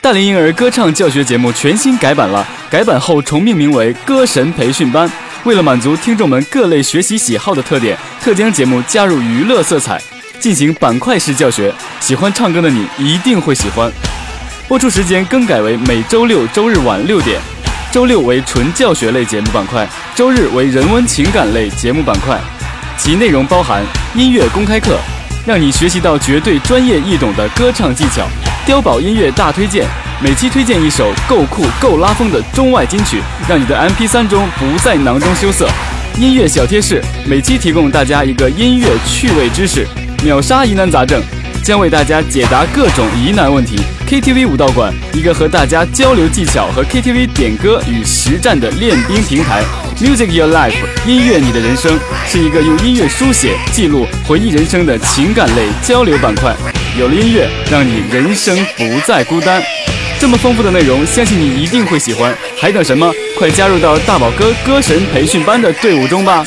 大龄婴儿歌唱教学节目全新改版了，改版后重命名为“歌神培训班”。为了满足听众们各类学习喜好的特点，特将节目加入娱乐色彩，进行板块式教学。喜欢唱歌的你一定会喜欢。播出时间更改为每周六周日晚六点，周六为纯教学类节目板块，周日为人文情感类节目板块。其内容包含音乐公开课，让你学习到绝对专业易懂的歌唱技巧；碉堡音乐大推荐，每期推荐一首够酷够拉风的中外金曲，让你的 MP3 中不再囊中羞涩；音乐小贴士，每期提供大家一个音乐趣味知识，秒杀疑难杂症。将为大家解答各种疑难问题。KTV 舞蹈馆，一个和大家交流技巧和 KTV 点歌与实战的练兵平台。Music Your Life，音乐你的人生，是一个用音乐书写、记录、回忆人生的情感类交流板块。有了音乐，让你人生不再孤单。这么丰富的内容，相信你一定会喜欢。还等什么？快加入到大宝哥歌神培训班的队伍中吧！